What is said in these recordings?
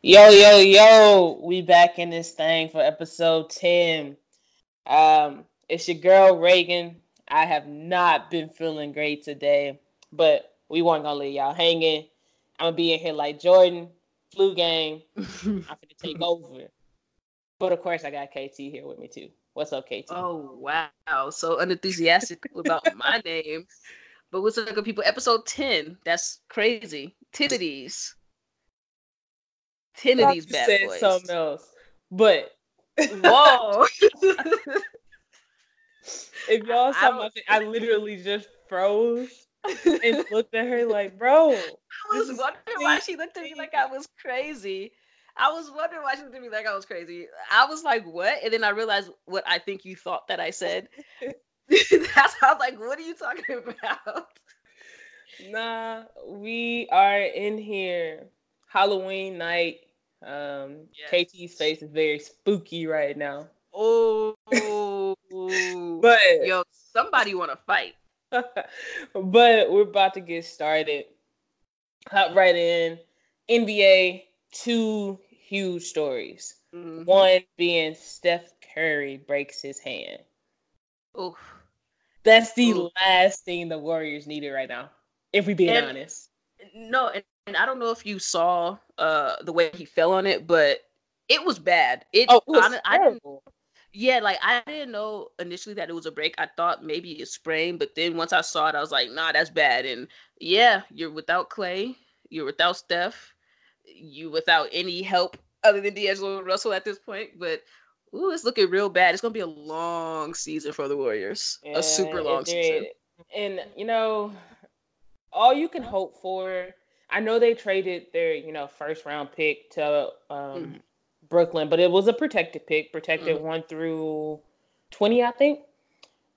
Yo, yo, yo, we back in this thing for episode 10. Um, it's your girl Reagan. I have not been feeling great today, but we weren't gonna leave y'all hanging. I'm gonna be in here like Jordan, flu game. I'm gonna take over. But of course, I got KT here with me too. What's up, KT? Oh wow, so unenthusiastic about my name. But what's up, good people? Episode 10. That's crazy. Titties. Ten of these bad said boys. something else. But Whoa. if y'all saw my face, I literally just froze and looked at her like, bro. I was wondering why she looked at me like I was crazy. I was wondering why she looked at me like I was crazy. I was like, what? And then I realized what I think you thought that I said. That's how I was like, what are you talking about? Nah, we are in here. Halloween night. Um, Yes. KT's face is very spooky right now. Oh, But yo, somebody want to fight. but we're about to get started. Hop right in. NBA, two huge stories. Mhm. One being Steph Curry breaks his hand. Oof. That's the last thing the Warriors needed right now, if we being And- honest. No, and, and I don't know if you saw uh the way he fell on it, but it was bad. It, Oh, it was I didn't. Yeah, like I didn't know initially that it was a break. I thought maybe a sprain, but then once I saw it, I was like, nah, that's bad. And yeah, you're without Clay, you're without Steph, you without any help other than D'Angelo Russell at this point. But ooh, it's looking real bad. It's gonna be a long season for the Warriors. a super long season. And you know, all you can hope for. I know they traded their, you know, first round pick to um, Mhm. Brooklyn, but it was a protected pick, protected Mhm. one through twenty, I think.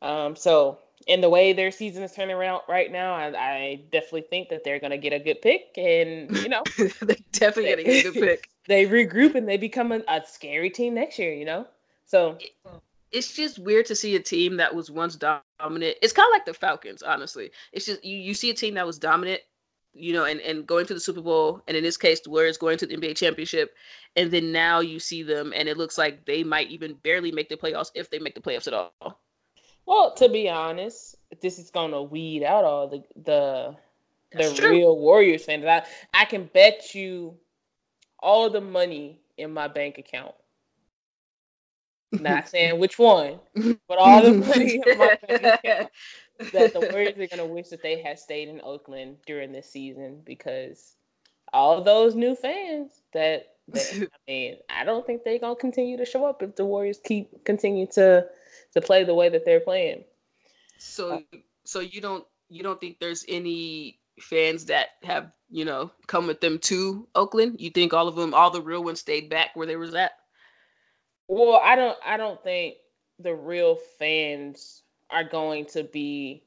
Um, so in the way their season is turning around right now, I, I definitely think that they're gonna get a good pick, and you know, They're definitely getting a good pick. they regroup and they become a, a scary team next year. You know, so it's just weird to see a team that was once dominant. It's kind of like the Falcons, honestly. It's just you, you see a team that was dominant, you know, and, and going to the Super Bowl, and in this case, the Warriors going to the NBA championship, and then now you see them, and it looks like they might even barely make the playoffs if they make the playoffs at all. Well, to be honest, this is gonna weed out all the the That's the true. real Warriors fans. I I can bet you all the money in my bank account. Not saying which one, but all the money in my bank account that the Warriors are gonna wish that they had stayed in Oakland during this season because all those new fans that, that I mean, I don't think they're gonna continue to show up if the Warriors keep continue to to play the way that they're playing. so, uh, so you don't you don't think there's any fans that have you know come with them to Oakland? You think all of them, all the real ones, stayed back where they was at? Well, I don't I don't think the real fans are going to be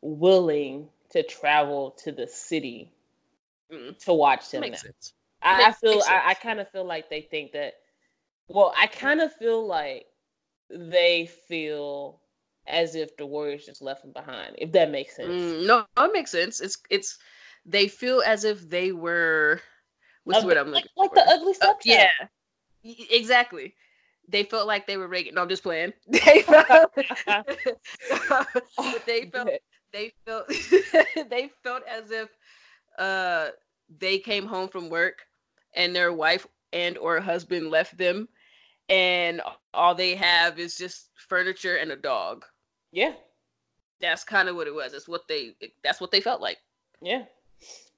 willing to travel to the city Mm, to watch them. makes sense. I, I feel I, I kind of feel like they think that well, I kind of feel like they feel as if the Warriors just left them behind, if that makes sense. Mm, no, it makes sense. It's it's they feel as if they were what's the word I'm like, looking like for? the ugly Uh, yeah, exactly. They felt like they were Reagan. No, I'm just playing. They felt, but they felt they felt they felt as if uh they came home from work and their wife and or husband left them and all they have is just furniture and a dog. yeah, That's kind of what it was. That's what they that's what they felt like. yeah.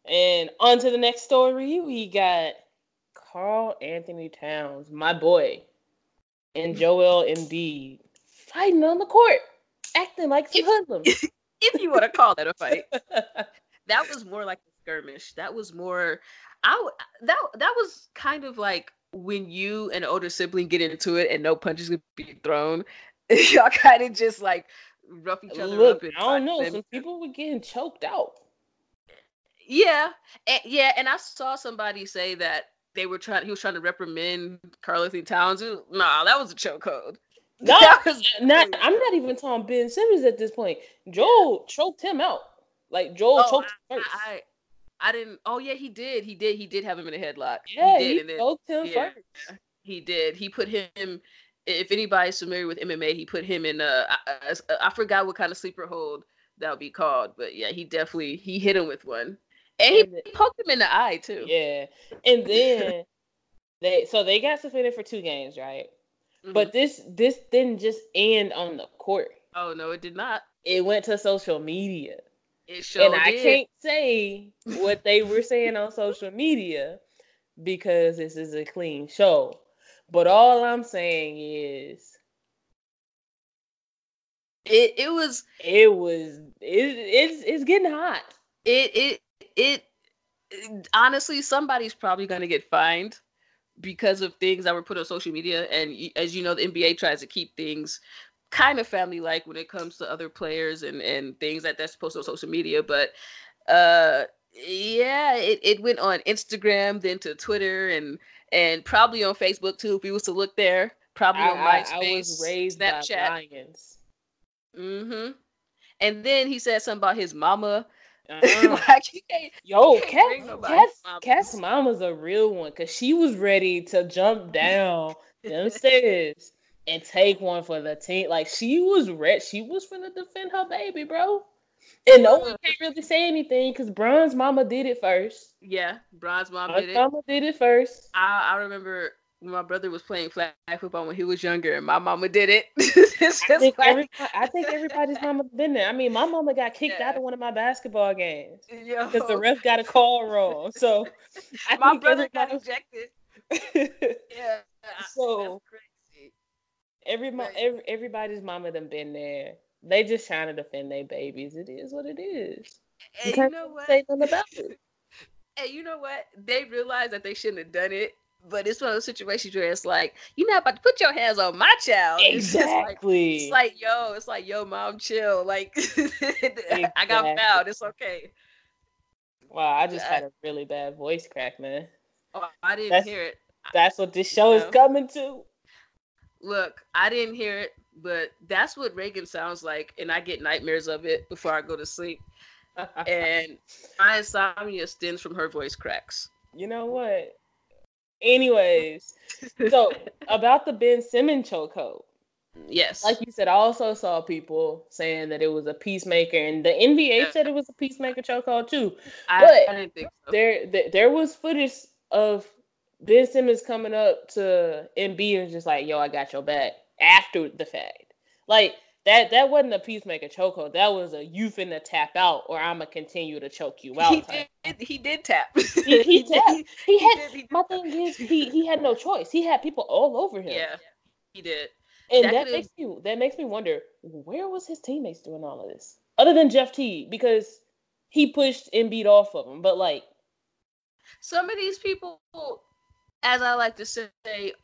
And on to the next story, we got Karl-Anthony Towns, my boy, and Joel Embiid fighting on the court, acting like some hoodlums. If you want to call that a fight. that was more like a skirmish. That was more I that that was kind of like when you and older sibling get into it and no punches could be thrown. Y'all kind of just like rough each other Look, up. and I don't know. them. Some people were getting choked out. Yeah, and, yeah, and I saw somebody say that they were trying. He was trying to reprimand Karl-Anthony Towns. It Nah, that was a chokehold. No, That was not. I'm not even talking Ben Simmons at this point. Joel choked him out. Like Joel Oh, choked him first. I, I didn't. Oh yeah, he did. He did. He did have him in a headlock. Yeah, he did. He choked him yeah, first. He did. He put him. If anybody's familiar with MMA, he put him in a. I, I, I forgot what kind of sleeper hold that would be called, but yeah, he definitely he hit him with one, and he, he poked him in the eye too. Yeah, and then they so they got suspended for two games, right? Mm-hmm. But this this didn't just end on the court. Oh no, it did not. It went to social media. It sure and did. I can't say what they were saying on social media because this is a clean show. But all I'm saying is it it was it was it, it's it's getting hot. It it it, it honestly somebody's probably going to get fined because of things that were put on social media. And as you know the NBA tries to keep things kind of family like when it comes to other players and and things that that's posted on social media. But uh yeah it, it went on instagram then to twitter and and probably on facebook too if we was to look there. Probably I, on myspace I, I was raised snapchat. By lions. Mm-hmm. And then he said something about his mama uh-uh. like, Yo, Cat, Cat's mama's a real one because she was ready to jump down them stairs and take one for the team. Like she was ready. She was gonna defend her baby, bro. And no one can't really say anything because Bron's mama did it first. Yeah, Bron's mom Bron's did it. Mama did it first. I, I remember my brother was playing flag football when he was younger, and my mama did it. I, think like... I think everybody's mama's been there. I mean, my mama got kicked yeah. out of one of my basketball games because the ref got a call wrong. So I my brother got ejected. yeah. So every, every everybody's mama done been there. They just trying to defend their babies. It is what it is. And you, you know what? Say nothing about it. And you know what? They realize that they shouldn't have done it but it's one of those situations where it's like you're not about to put your hands on my child. Exactly. It's, like, it's like yo, it's like yo, mom, chill. Like exactly. I got fouled. It's okay. Wow, I just had a really bad voice crack, man. Oh, I didn't that's, hear it. That's what this show you know? is coming to. Look, I didn't hear it, but that's what Reagan sounds like, and I get nightmares of it before I go to sleep. and my insomnia stems from her voice cracks. You know what? Anyways, so about the Ben Simmons chokehold. Yes. Like you said, I also saw people saying that it was a peacemaker, and the NBA yeah. said it was a peacemaker chokehold too. I, but I didn't think so. there, there, there was footage of Ben Simmons coming up to Embiid and just like, "Yo, I got your back." After the fact, like that that wasn't a peacemaker chokehold. That was a you finna tap out, or I'm gonna continue to choke you out. He did. He did tap. He, he tapped. He, he had. He my thing is, he he had no choice. He had people all over him. Yeah, he did. And that, that makes me that makes me wonder where was his teammates doing all of this, other than Jeff Teague, because he pushed and beat off of him. But like, some of these people as I like to say,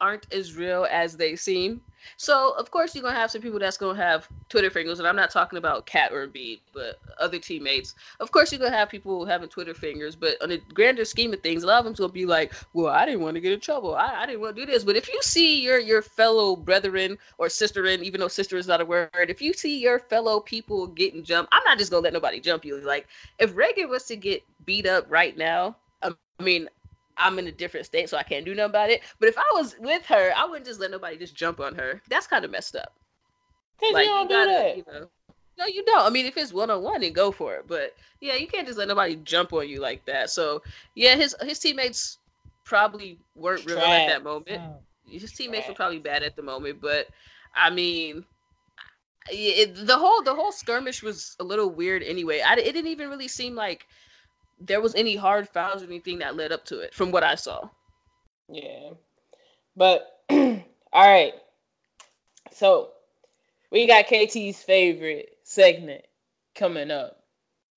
aren't as real as they seem. So of course you're gonna have some people that's gonna have Twitter fingers, and I'm not talking about Cat or Embiid, but other teammates. Of course you're gonna have people having Twitter fingers, but on the grander scheme of things, a lot of them's gonna be like, "Well, I didn't want to get in trouble. I, I didn't want to do this." But if you see your your fellow brethren or sisterin, even though sister is not a word, if you see your fellow people getting jumped, I'm not just gonna let nobody jump you. Like if Reagan was to get beat up right now, I mean, I'm in a different state, so I can't do nothing about it. But if I was with her, I wouldn't just let nobody just jump on her. That's kind of messed up. Cause like, you don't you gotta, do that. You know, no, you don't. I mean, if it's one on one, then go for it. But yeah, you can't just let nobody jump on you like that. So yeah, his his teammates probably weren't real at that moment. Oh. His teammates were probably bad at the moment, but I mean, it, the whole the whole skirmish was a little weird anyway. I, it didn't even really seem like there was any hard fouls or anything that led up to it from what I saw. Yeah. But all right. So we got KT's favorite segment coming up.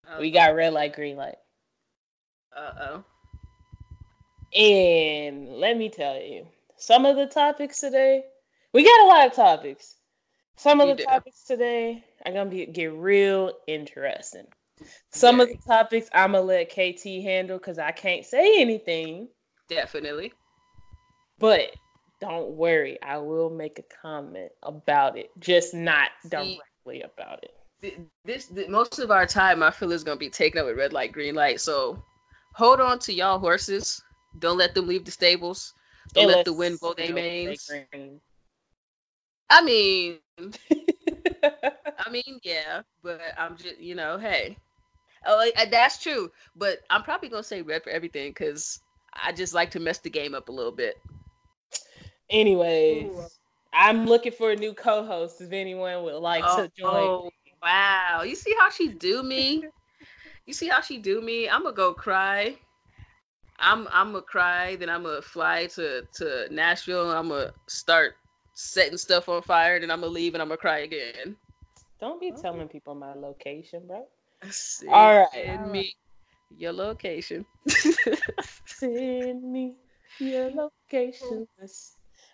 Uh-oh. We got red light, green light. Uh oh. And let me tell you, some of the topics today, we got a lot of topics. Some of you the do. topics today are gonna be get real interesting. Some of the topics I'm gonna let KT handle because I can't say anything. Definitely. But don't worry, I will make a comment about it, just not directly about it. This, this most of our time, I feel is gonna be taken up with red light, green light. So hold on to y'all horses. Don't let them leave the stables. Don't let the wind blow their manes. I mean, I mean, yeah, but I'm just, you know, hey, oh, uh, that's true. But I'm probably gonna say red for everything because I just like to mess the game up a little bit. Anyways, Ooh. I'm looking for a new co-host. If anyone would like oh, to join. Oh, wow! You see how she do me? you see how she do me? I'm gonna go cry. I'm I'm gonna cry. Then I'm gonna fly to to Nashville. I'm gonna start setting stuff on fire. Then I'm gonna leave and I'm gonna cry again. Don't be oh. telling people my location, bro. Send All right. Send me your location. Send me your location.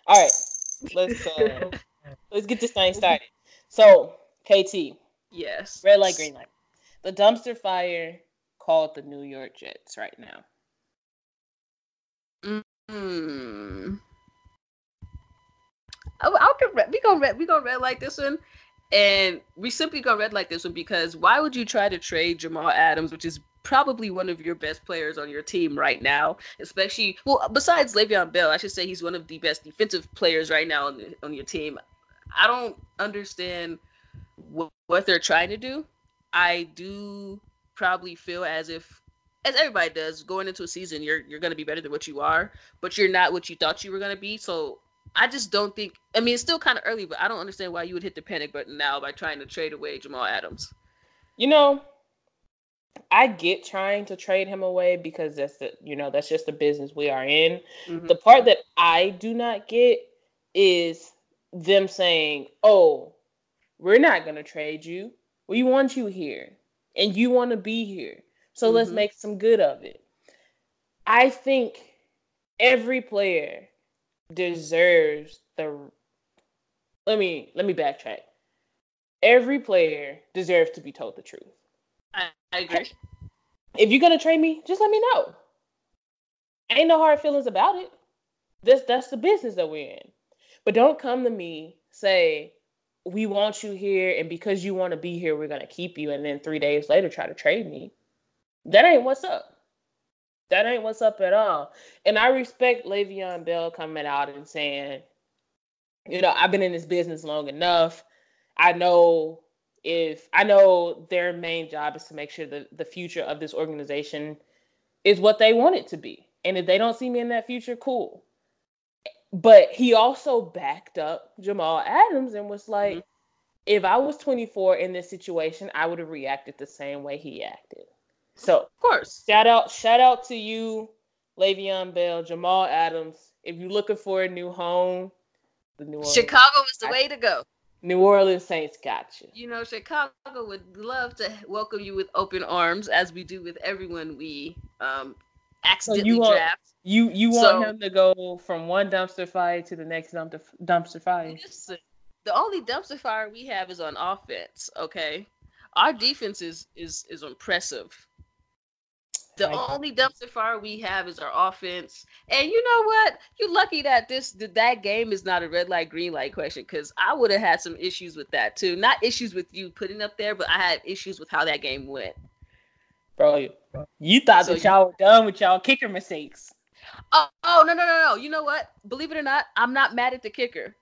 All right. Let's uh, let's get this thing started. So, KT. Yes. Red light, green light. The dumpster fire called the New York Jets right now. Hmm. Oh, I'll get we gonna red we gonna red like this one, and we simply gonna red like this one because why would you try to trade Jamal Adams, which is probably one of your best players on your team right now, especially well besides Le'Veon Bell, I should say he's one of the best defensive players right now on, the, on your team. I don't understand what, what they're trying to do. I do probably feel as if as everybody does, going into a season, you're you're gonna be better than what you are, but you're not what you thought you were gonna be. So I just don't think. I mean, it's still kind of early, but I don't understand why you would hit the panic button now by trying to trade away Jamal Adams. You know, I get trying to trade him away because that's the you know that's just the business we are in. Mm-hmm. The part that I do not get is them saying, "Oh, we're not gonna trade you. We want you here, and you want to be here." So mm-hmm. let's make some good of it. I think every player deserves the let me let me backtrack. Every player deserves to be told the truth. I, I agree. If you're gonna trade me, just let me know. Ain't no hard feelings about it. This that's the business that we're in. But don't come to me say we want you here, and because you want to be here, we're gonna keep you, and then three days later try to trade me. That ain't what's up. That ain't what's up at all. And I respect Le'Veon Bell coming out and saying, you know, I've been in this business long enough. I know if I know their main job is to make sure that the future of this organization is what they want it to be. And if they don't see me in that future, cool. But he also backed up Jamal Adams and was like, mm-hmm. if I was 24 in this situation, I would have reacted the same way he acted. So of course, shout out, shout out to you, Le'Veon Bell, Jamal Adams. If you're looking for a new home, the New Orleans, Chicago is the way to go. New Orleans Saints got you. You know, Chicago would love to welcome you with open arms, as we do with everyone we um, accidentally so you want, draft. You you want so, him to go from one dumpster fire to the next dumpster dumpster fire? Listen, the only dumpster fire we have is on offense. Okay, our defense is is is impressive. The only dumpster fire we have is our offense. And you know what? You're lucky that this that game is not a red light, green light question because I would have had some issues with that too. Not issues with you putting up there, but I had issues with how that game went. Bro, you thought so that y'all were done with y'all kicker mistakes. Oh, oh no no no no! You know what? Believe it or not, I'm not mad at the kicker.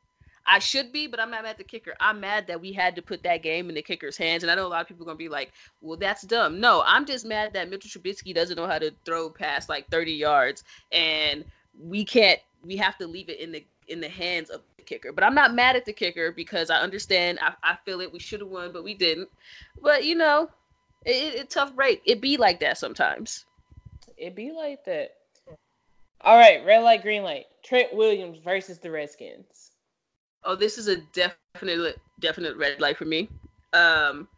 I should be, but I'm not mad at the kicker. I'm mad that we had to put that game in the kicker's hands. And I know a lot of people are gonna be like, "Well, that's dumb." No, I'm just mad that Mitchell Trubisky doesn't know how to throw past like 30 yards, and we can't. We have to leave it in the in the hands of the kicker. But I'm not mad at the kicker because I understand. I, I feel it. We should have won, but we didn't. But you know, it, it, tough break. It be like that sometimes. It be like that. All right, red light, green light. Trent Williams versus the Redskins. Oh, this is a definite definite red light for me. Um,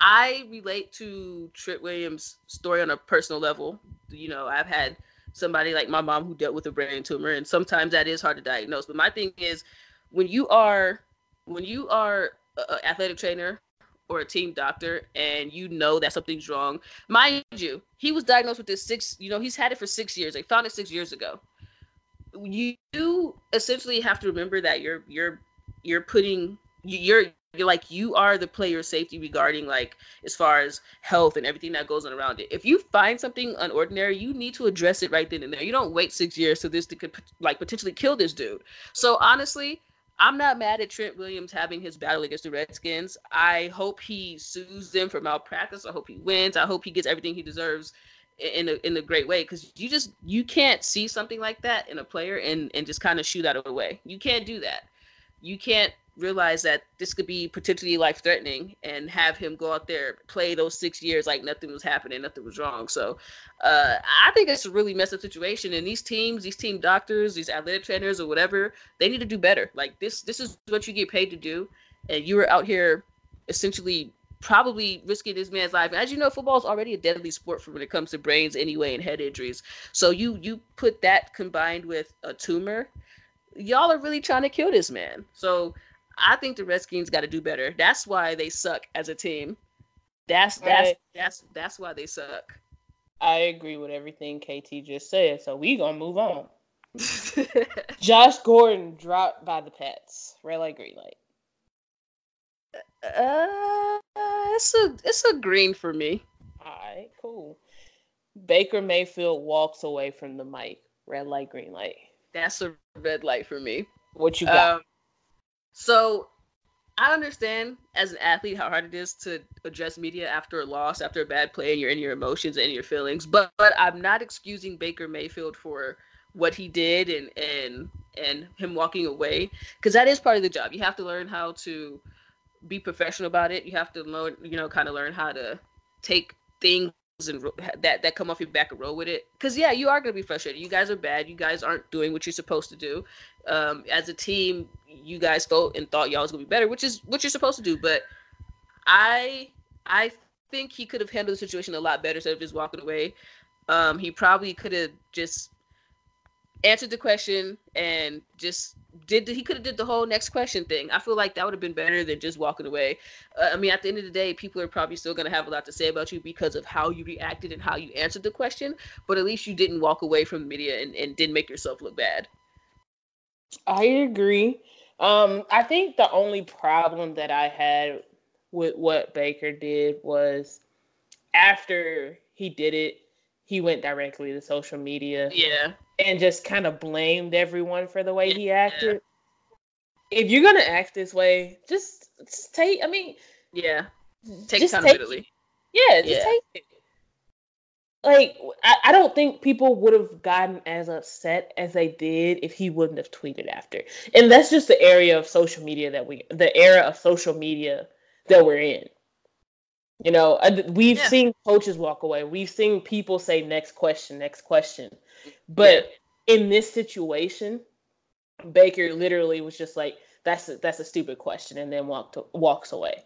I relate to Trent Williams' story on a personal level. You know, I've had somebody like my mom who dealt with a brain tumor, and sometimes that is hard to diagnose. But my thing is, when you are when you are an athletic trainer or a team doctor and you know that something's wrong, mind you, he was diagnosed with this six. You know, he's had it for six years. They found it six years ago. You essentially have to remember that you're you're you're putting you're you're like you are the player safety regarding like as far as health and everything that goes on around it. If you find something unordinary, you need to address it right then and there. You don't wait six years so this could like potentially kill this dude. So honestly, I'm not mad at Trent Williams having his battle against the Redskins. I hope he sues them for malpractice. I hope he wins. I hope he gets everything he deserves in a in a great way because you just you can't see something like that in a player and and just kind of shoot out of the way. You can't do that. You can't realize that this could be potentially life threatening and have him go out there play those six years like nothing was happening nothing was wrong so uh, i think it's a really messed up situation and these teams these team doctors these athletic trainers or whatever they need to do better like this this is what you get paid to do and you were out here essentially probably risking this man's life. As you know, football is already a deadly sport for when it comes to brains anyway and head injuries. So you you put that combined with a tumor, y'all are really trying to kill this man. So I think the Redskins got to do better. That's why they suck as a team. That's that's right. that's that's why they suck. I agree with everything KT just said. So we gonna move on. Josh Gordon dropped by the Pats. Red light, green light. Uh, it's a it's a green for me. All right, cool. Baker Mayfield walks away from the mic. Red light, green light. That's a red light for me. What you got? Um, so I understand as an athlete how hard it is to address media after a loss, after a bad play, and you're in your emotions and your feelings. But but I'm not excusing Baker Mayfield for what he did and and and him walking away because that is part of the job. You have to learn how to be professional about it. You have to learn, you know, kind of learn how to take things and that that come off your back and roll with it. Because yeah, you are gonna be frustrated. You guys are bad. You guys aren't doing what you're supposed to do. Um, as a team, you guys felt and thought y'all was gonna be better, which is what you're supposed to do. But I I think he could have handled the situation a lot better instead of just walking away. Um, he probably could have just answered the question and just did he could have did the whole next question thing. I feel like that would have been better than just walking away. Uh, I mean, at the end of the day, people are probably still going to have a lot to say about you because of how you reacted and how you answered the question. But at least you didn't walk away from the media and, and didn't make yourself look bad. I agree. Um, I think the only problem that I had with what Baker did was after he did it, he went directly to social media. Yeah. And just kind of blamed everyone for the way he acted. If you're gonna act this way, just, just take. I mean, yeah, take accountability. Yeah, just yeah. take it. Like, I, I don't think people would have gotten as upset as they did if he wouldn't have tweeted after. And that's just the area of social media that we, the era of social media that we're in. You know, uh, we've yeah. seen coaches walk away. We've seen people say next question, next question. But yeah. in this situation, Baker literally was just like, "That's a, that's a stupid question," and then walked walks away.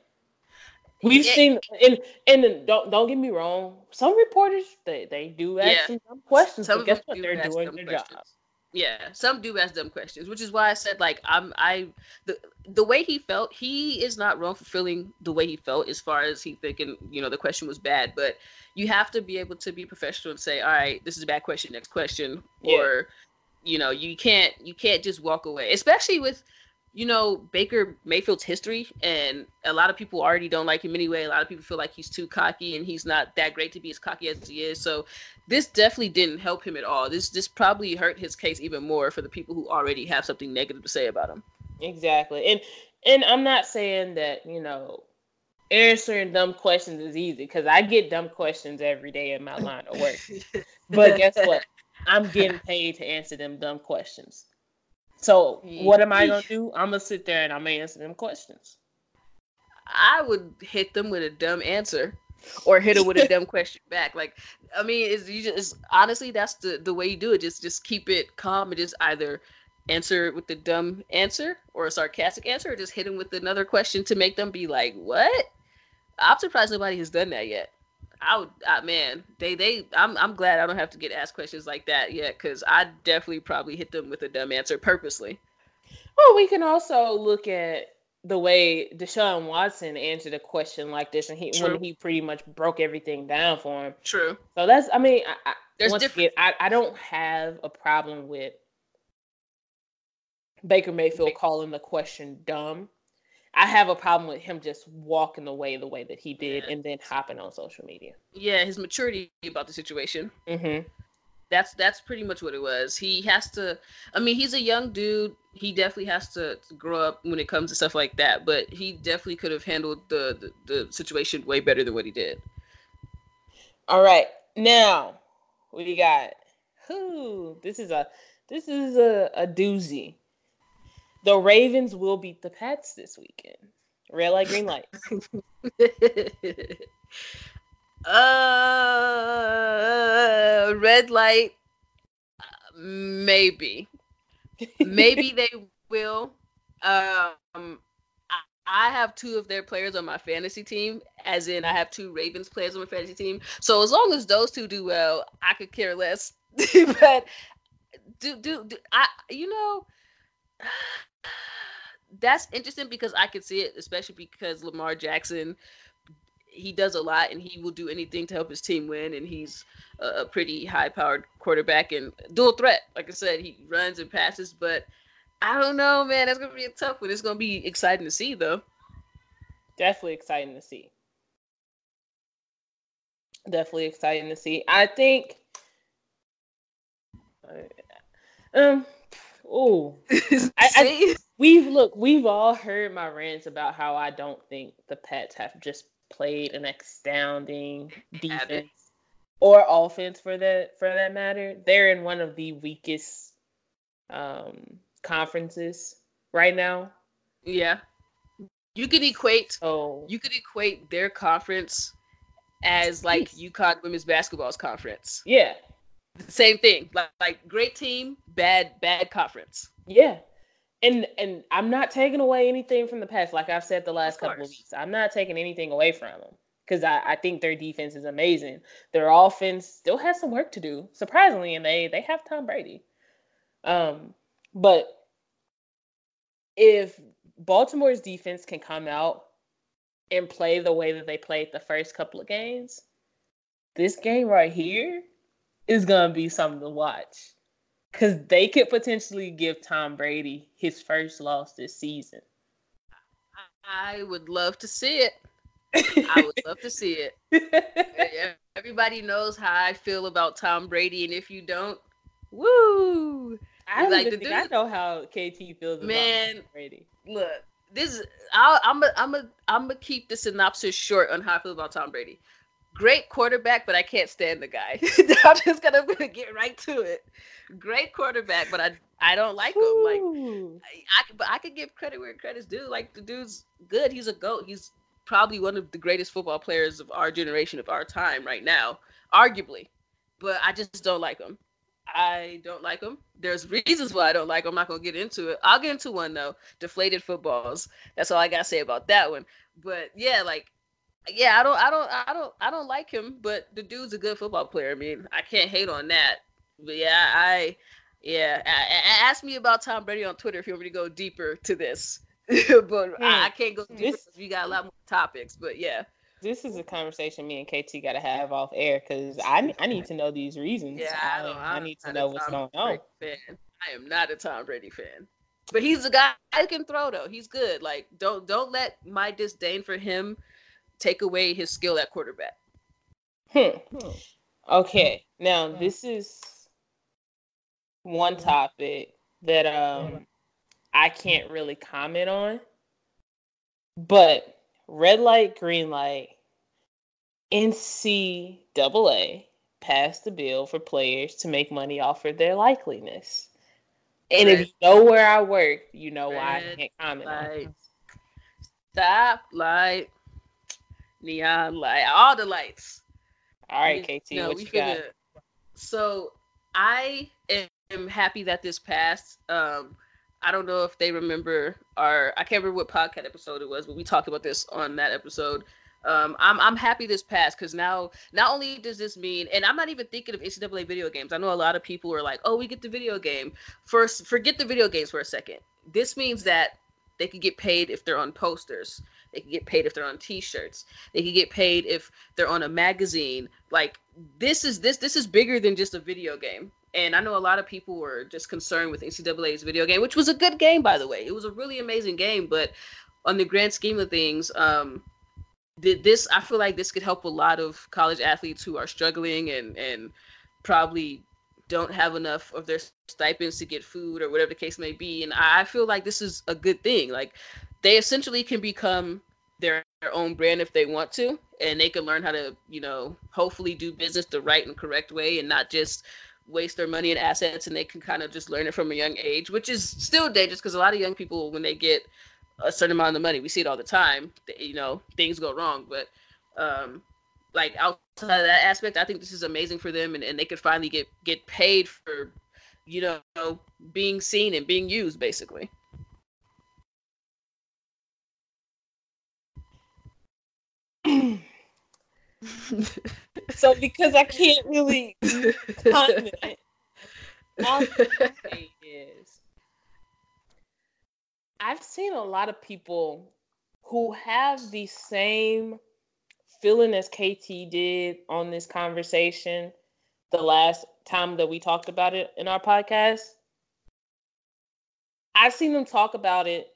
We've it, seen, and and don't don't get me wrong. Some reporters they they do ask yeah. some questions, some but guess what? They're doing their questions. job. Yeah, some do ask them questions, which is why I said like I'm I the the way he felt, he is not wrong for feeling the way he felt as far as he thinking, you know, the question was bad, but you have to be able to be professional and say, All right, this is a bad question, next question. Yeah. Or, you know, you can't you can't just walk away. Especially with you know Baker Mayfield's history, and a lot of people already don't like him anyway. A lot of people feel like he's too cocky, and he's not that great to be as cocky as he is. So this definitely didn't help him at all. This this probably hurt his case even more for the people who already have something negative to say about him. Exactly, and and I'm not saying that you know answering dumb questions is easy because I get dumb questions every day in my line of work. but guess what? I'm getting paid to answer them dumb questions. So what am I gonna do? I'm gonna sit there and I'm gonna answer them questions. I would hit them with a dumb answer, or hit them with a dumb question back. Like, I mean, it's you just honestly that's the the way you do it. Just just keep it calm and just either answer with the dumb answer or a sarcastic answer, or just hit them with another question to make them be like, "What?" I'm surprised nobody has done that yet. I would, I, man, they, they, I'm, I'm glad I don't have to get asked questions like that yet, because I definitely probably hit them with a dumb answer purposely. Well, we can also look at the way Deshaun Watson answered a question like this, and he True. when he pretty much broke everything down for him. True. So that's, I mean, I, I, there's different. I, I don't have a problem with Baker Mayfield calling the question dumb. I have a problem with him just walking away the way that he did and then hopping on social media. Yeah, his maturity about the situation. Mm-hmm. That's that's pretty much what it was. He has to. I mean, he's a young dude. He definitely has to, to grow up when it comes to stuff like that. But he definitely could have handled the, the the situation way better than what he did. All right, now we got who? This is a this is a, a doozy. The Ravens will beat the Pats this weekend. Red light, green light. uh, red light. Maybe. Maybe they will. Um, I have two of their players on my fantasy team, as in I have two Ravens players on my fantasy team. So as long as those two do well, I could care less. but do, do do I you know that's interesting because I could see it, especially because Lamar Jackson he does a lot and he will do anything to help his team win and he's a, pretty high powered quarterback and dual threat. Like I said, he runs and passes, but I don't know, man. That's gonna be a tough one. It's gonna be exciting to see though. Definitely exciting to see. Definitely exciting to see. I think um oh we've look we've all heard my rants about how I don't think the Pats have just played an astounding defense or offense for that for that matter. They're in one of the weakest um conferences right now. Yeah. You could equate oh you could equate their conference as like UConn women's basketball's conference. Yeah. Same thing. Like, like great team, bad bad conference. Yeah and and I'm not taking away anything from the Pats. Like I've said the last of couple of weeks, I'm not taking anything away from them because I, I think their defense is amazing. Their offense still has some work to do, surprisingly, and they they have Tom Brady. Um, but if Baltimore's defense can come out and play the way that they played the first couple of games, this game right here is gonna be something to watch because they could potentially give Tom Brady his first loss this season. I would love to see it. I would love to see it. Everybody knows how I feel about Tom Brady, and if you don't, woo! I like to think I know how KT feels Man, about Brady. Look, this is i am a, I'm a, I'm gonna keep the synopsis short on how I feel about Tom Brady. Great quarterback, but I can't stand the guy. I'm just gonna get right to it great quarterback, but I I don't like him. Like I, I but I could give credit where credit's due. Like the dude's good. He's a goat. He's probably one of the greatest football players of our generation of our time right now, arguably. But I just don't like him. I don't like him. There's reasons why I don't like him. I'm not gonna get into it. I'll get into one though. Deflated footballs. That's all I gotta say about that one. But yeah, like yeah, I don't I don't I don't I don't like him, but the dude's a good football player. I mean, I can't hate on that. But yeah, I yeah, I, I, ask me about Tom Brady on Twitter if you want me to go deeper to this. but mm. I, I, can't go deeper this, we got a lot more topics. But yeah. This is a conversation me and KT got to have off air because I, I need to know these reasons. Yeah, I, I, I need to know what's going on. Fan. I am not a Tom Brady fan, but he's a guy I can throw though. He's good. Like don't don't let my disdain for him take away his skill at quarterback. Hmm. hmm. Okay, now this is one topic that um I can't really comment on. But red light, green light, NCAA passed the bill for players to make money off of their likeliness. And red, if you know where I work, you know why I can't comment light, on Stop light, neon light, all the lights. All right, KT, no, what you got? So I am happy that this passed. Um, I don't know if they remember our I can't remember what podcast episode it was, but we talked about this on that episode. Um, I'm I'm happy this passed because now not only does this mean, and I'm not even thinking of NCAA video games. I know a lot of people are like, oh, we get the video game. First, forget the video games for a second. This means that they could get paid if they're on posters. They can get paid if they're on T-shirts. They can get paid if they're on a magazine. Like this is this this is bigger than just a video game. And I know a lot of people were just concerned with NCAA's video game, which was a good game, by the way. It was a really amazing game, but on the grand scheme of things, um, this I feel like this could help a lot of college athletes who are struggling and and probably don't have enough of their stipends to get food or whatever the case may be. And I feel like this is a good thing. Like they essentially can become their, their own brand if they want to, and they can learn how to, you know, hopefully do business the right and correct way and not just waste their money and assets and they can kind of just learn it from a young age, which is still dangerous because a lot of young people when they get a certain amount of money, we see it all the time, you know, things go wrong. But um like outside of that aspect, I think this is amazing for them and, and they could finally get get paid for, you know, being seen and being used basically. so because I can't really comment, is I've seen a lot of people who have the same feeling as KT did on this conversation the last time that we talked about it in our podcast. I've seen them talk about it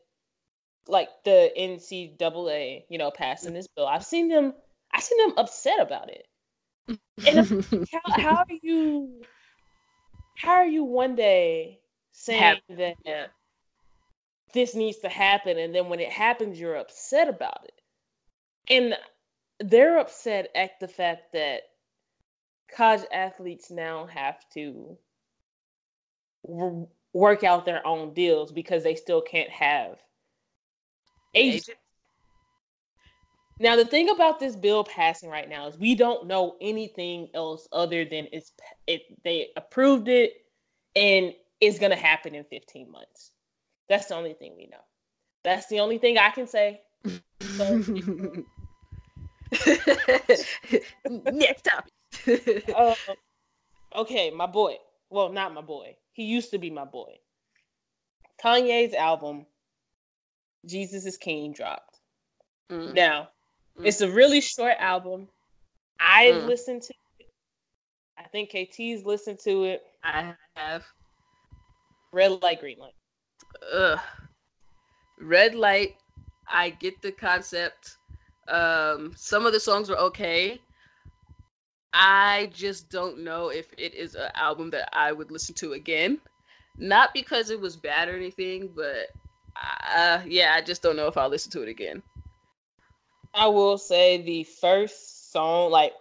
like the NCAA, you know, passing this bill. I've seen them I seen them upset about it. And how, how are you how are you one day saying that this needs to happen and then when it happens you're upset about it? And they're upset at the fact that college athletes now have to work out their own deals because they still can't have agents. Now, the thing about this bill passing right now is we don't know anything else other than it's it they approved it and it's gonna happen in 15 months. That's the only thing we know. That's the only thing I can say. So, Next topic. uh, okay, my boy. Well, not my boy. He used to be my boy. Kanye's album, Jesus is King, dropped. Mm. Now, mm. it's a really short album. I mm. listened to it. I think KT's listened to it. I have. Red light, green light. Ugh. Red light. I get the concept. Um, some of the songs were okay. I just don't know if it is an album that I would listen to again. Not because it was bad or anything, but uh, yeah, I just don't know if I'll listen to it again. I will say the first song, like,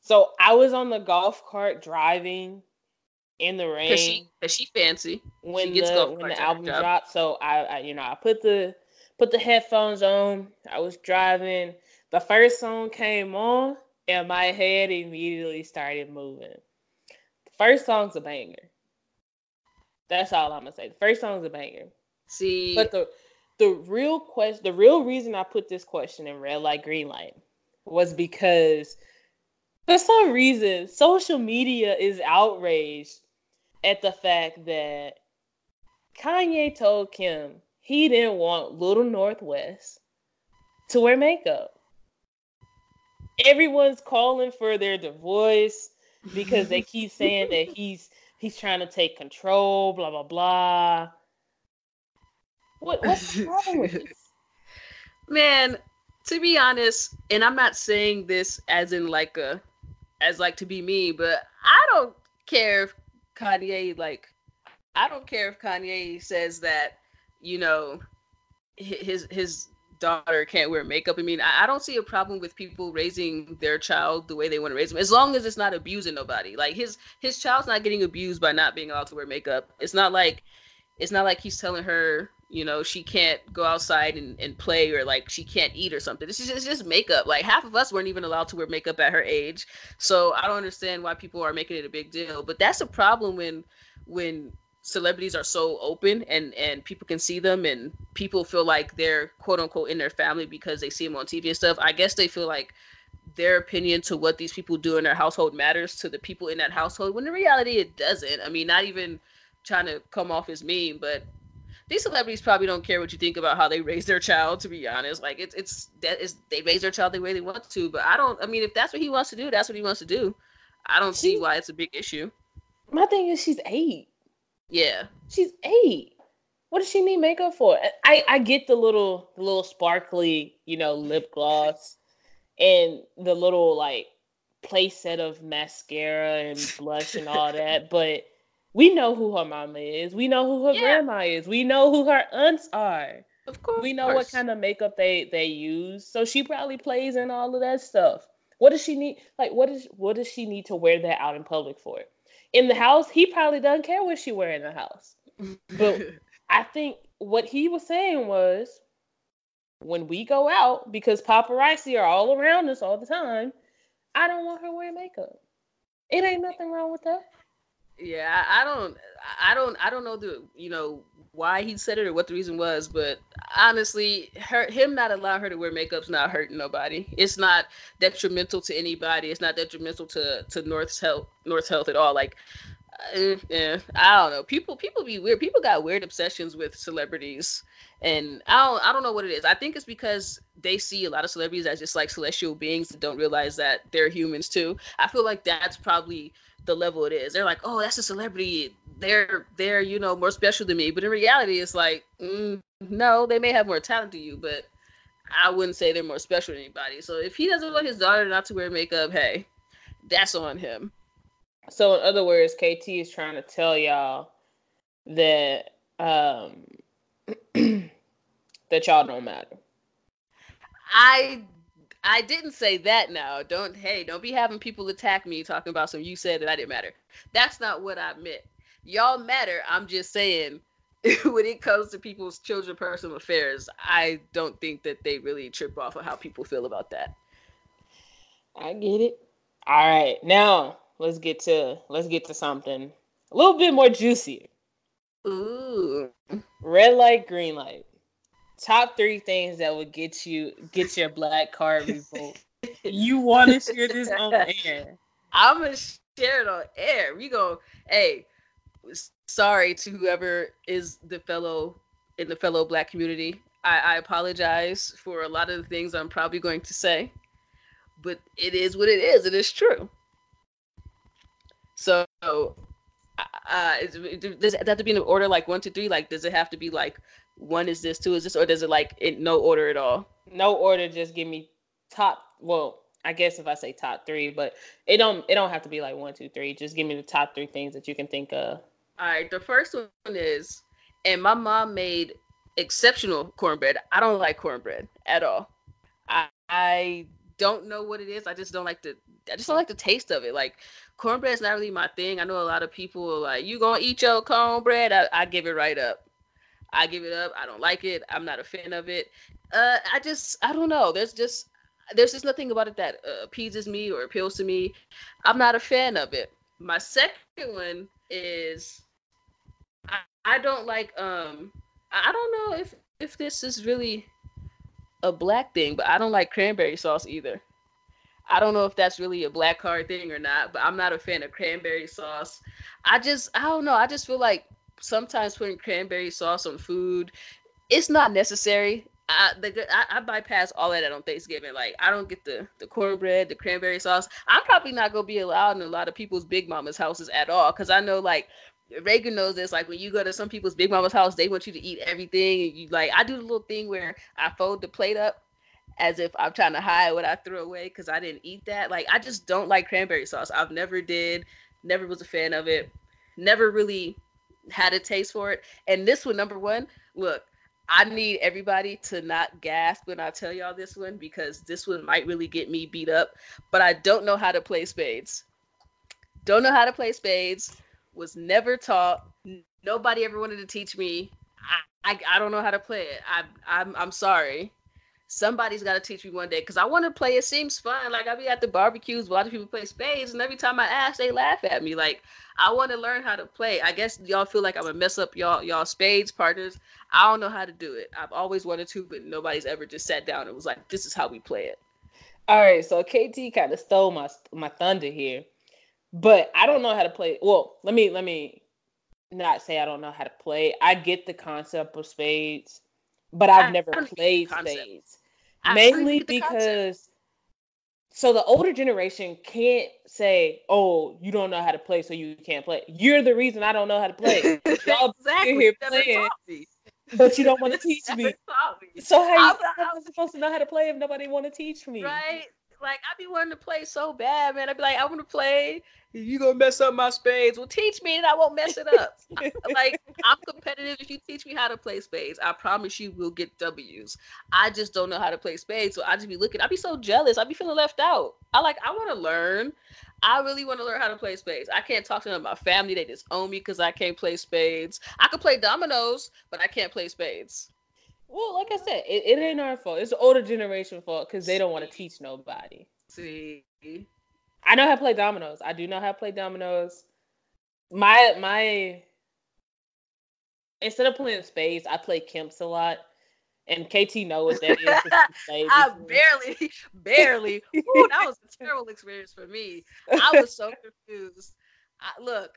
so I was on the golf cart driving in the rain. Cause she, cause she fancy. When she the when the album dropped, so I, I, you know, I put the put the headphones on. I was driving the first song came on and my head immediately started moving. The first song's a banger. That's all I'm gonna say. The first song's a banger. See, but the the real question, the real reason I put this question in red light, green light, was because for some reason social media is outraged at the fact that Kanye told Kim he didn't want Little North West to wear makeup everyone's calling for their divorce because they keep saying that he's he's trying to take control, blah blah blah. What what's wrong with this? Man, to be honest, and I'm not saying this as in like a as like to be me, but I don't care if Kanye like I don't care if Kanye says that, you know, his his daughter can't wear makeup. I mean, I, I, don't see a problem with people raising their child the way they want to raise them, as long as it's not abusing nobody. Like his his child's not getting abused by not being allowed to wear makeup. It's not like it's not like he's telling her, you know, she can't go outside and, and play or like she can't eat or something. It's just, it's just makeup. Like half of us weren't even allowed to wear makeup at her age. So I don't understand why people are making it a big deal. But that's a problem when when celebrities are so open and and people can see them and people feel like they're quote unquote in their family because they see them on TV and stuff. I guess they feel like their opinion to what these people do in their household matters to the people in that household when in reality it doesn't. I mean, not even trying to come off as mean, but these celebrities probably don't care what you think about how they raise their child. To be honest, like it's it's that is they raise their child the way they want to. But I don't. I mean, if that's what he wants to do, that's what he wants to do. I don't see why it's a big issue. My thing is, she's eight. Yeah. She's eight. what does she need makeup for? I I get the little the little sparkly, you know, lip gloss and the little like play set of mascara and blush and all that, but we know who her mama is. We know who her yeah. grandma is. We know who her aunts are. Of course. We know what kind of makeup they they use. So she probably plays in all of that stuff. What does she need? Like what is what does she need to wear that out in public for? In the house, he probably doesn't care what she wear in the house. But I think what he was saying was when we go out, because paparazzi are all around us all the time, I don't want her wearing makeup. It ain't nothing wrong with that. Yeah, I don't, I don't, I don't know the, you know, why he said it or what the reason was, but honestly, her, him not allowing her to wear makeup's not hurting nobody. It's not detrimental to anybody. It's not detrimental to to North's health, North's health at all. Like, I don't know. People, people be weird. People got weird obsessions with celebrities, and I don't, I don't know what it is. I think it's because they see a lot of celebrities as just like celestial beings that don't realize that they're humans too. I feel like that's probably the level it is. They're like, oh, that's a celebrity. They're they're you know more special than me. But in reality, it's like, mm, no, they may have more talent than you, but I wouldn't say they're more special than anybody. So if he doesn't want his daughter not to wear makeup, hey, that's on him. So in other words, KT is trying to tell y'all that um that y'all don't matter. I I didn't say that now. Don't hey, don't be having people attack me talking about some you said that I didn't matter. That's not what I meant. Y'all matter. I'm just saying when it comes to people's children personal affairs, I don't think that they really trip off of how people feel about that. I get it. All right. Now, let's get to let's get to something a little bit more juicy. Ooh. Red light, green light top three things that would get you get your black card revoked. you want to share this on air? I'm gonna share it on air. We go, hey, sorry to whoever is the fellow in the fellow black community. I, I apologize for a lot of the things I'm probably going to say, but it is what it is. It is true. So, uh, does it have to be in order like one, two, three? Like, does it have to be like one is this, two is this, or does it like in no order at all? No order. Just give me top. Well, I guess if I say top three, but it don't it don't have to be like one, two, three. Just give me the top three things that you can think of. All right. The first one is, and my mom made exceptional cornbread. I don't like cornbread at all. I, I don't know what it is. I just don't like the I just don't like the taste of it. Like cornbread is not really my thing. I know a lot of people are like, "You gonna eat your cornbread?" I, I give it right up. I give it up. I don't like it. I'm not a fan of it. Uh, I just, I don't know. There's just, there's just nothing about it that uh, appeases me or appeals to me. I'm not a fan of it. My second one is, I, I don't like, um, I don't know if if this is really a black thing, but I don't like cranberry sauce either. I don't know if that's really a black card thing or not, but I'm not a fan of cranberry sauce. I just, I don't know. I just feel like sometimes putting cranberry sauce on food, it's not necessary. I, the, I, I bypass all of that on Thanksgiving. Like I don't get the the cornbread, the cranberry sauce. I'm probably not gonna be allowed in a lot of people's big mamas houses at all because I know like Reagan knows this. Like when you go to some people's big mama's house, they want you to eat everything, and you like I do the little thing where I fold the plate up as if I'm trying to hide what I threw away because I didn't eat that. Like I just don't like cranberry sauce. I've never did, never was a fan of it, never really had a taste for it. And this one, number one, look, I need everybody to not gasp when I tell y'all this one because this one might really get me beat up. But I don't know how to play spades. Don't know how to play spades. Was never taught. Nobody ever wanted to teach me. I, I, I don't know how to play it. I, I'm I'm sorry somebody's got to teach me one day because I want to play. It seems fun. Like I be at the barbecues watching people play spades, and every time I ask, they laugh at me. Like I want to learn how to play. I guess y'all feel like I'm gonna mess up y'all y'all spades partners. I don't know how to do it. I've always wanted to, but nobody's ever just sat down and was like, "This is how we play it." All right, so KT kind of stole my my thunder here, but I don't know how to play. Well, let me let me not say I don't know how to play. I get the concept of spades but I've never played spades. Mainly because so the older generation can't say, "Oh, you don't know how to play, so you can't play." You're the reason I don't know how to play. Y'all exactly. here playing. But you don't want to teach me. me. So how, am I supposed to know how to play if nobody want to teach me? Right? Like I be wanting to play so bad, man. I'd be like, I want to play. You gonna mess up my spades? Well, teach me, and I won't mess it up. like I'm competitive. If you teach me how to play spades, I promise you we'll get W's. I just don't know how to play spades, so I just be looking. I be so jealous. I be feeling left out. I like. I want to learn. I really want to learn how to play spades. I can't talk to them my family. They just own me because I can't play spades. I can play dominoes, but I can't play spades. Well, like I said, it, it ain't our fault. It's the older generation fault because they don't want to teach nobody. See, I know how to play dominoes. I do know how to play dominoes. My my instead of playing spades, I play Kemps a lot. And KT know what that is. I barely, barely. Ooh, that was a terrible experience for me. I was so confused. I, look,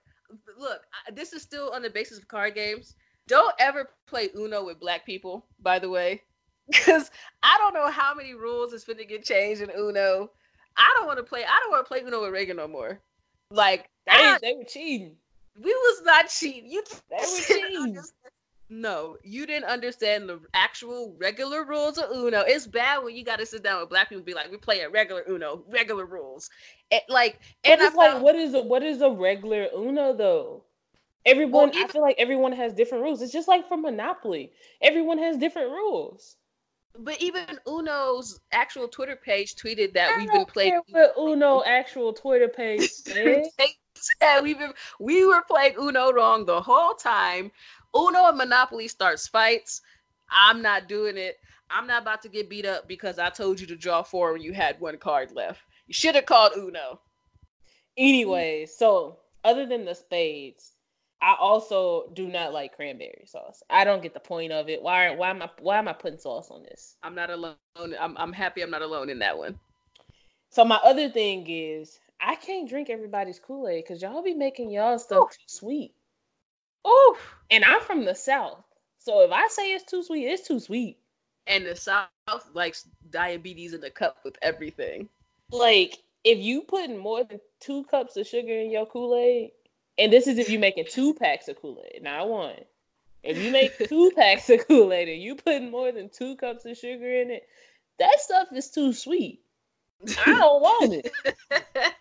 look. I, this is still on the basis of card games. Don't ever play Uno with black people, by the way, because I don't know how many rules is going to get changed in Uno. I don't want to play. I don't want to play Uno with Reagan no more. Like they, they were cheating. We was not cheating. You they were cheating. No, you didn't understand the actual regular rules of Uno. It's bad when you got to sit down with black people and be like, "We play a regular Uno, regular rules." It, like, and it's like, what is a what is a regular Uno though? Everyone, well, I feel like everyone has different rules. It's just like for Monopoly. Everyone has different rules. But even Uno's actual Twitter page tweeted that I we've been playing. What Uno actual Twitter page said we've been we were playing Uno wrong the whole time. Uno and Monopoly starts fights. I'm not doing it. I'm not about to get beat up because I told you to draw four when you had one card left. You should have called Uno. Anyway, so other than the spades, I also do not like cranberry sauce. I don't get the point of it. Why why am I why am I putting sauce on this? I'm not alone. I'm I'm happy I'm not alone in that one. So my other thing is I can't drink everybody's Kool-Aid because y'all be making y'all stuff Oof. too sweet. Oof. And I'm from the South. So if I say it's too sweet, it's too sweet. And the South likes diabetes in the cup with everything. Like if you putting more than two cups of sugar in your Kool-Aid, and this is if you're making two packs of Kool Aid, not one. If you make two packs of Kool Aid and you putting more than two cups of sugar in it, that stuff is too sweet. I don't want it.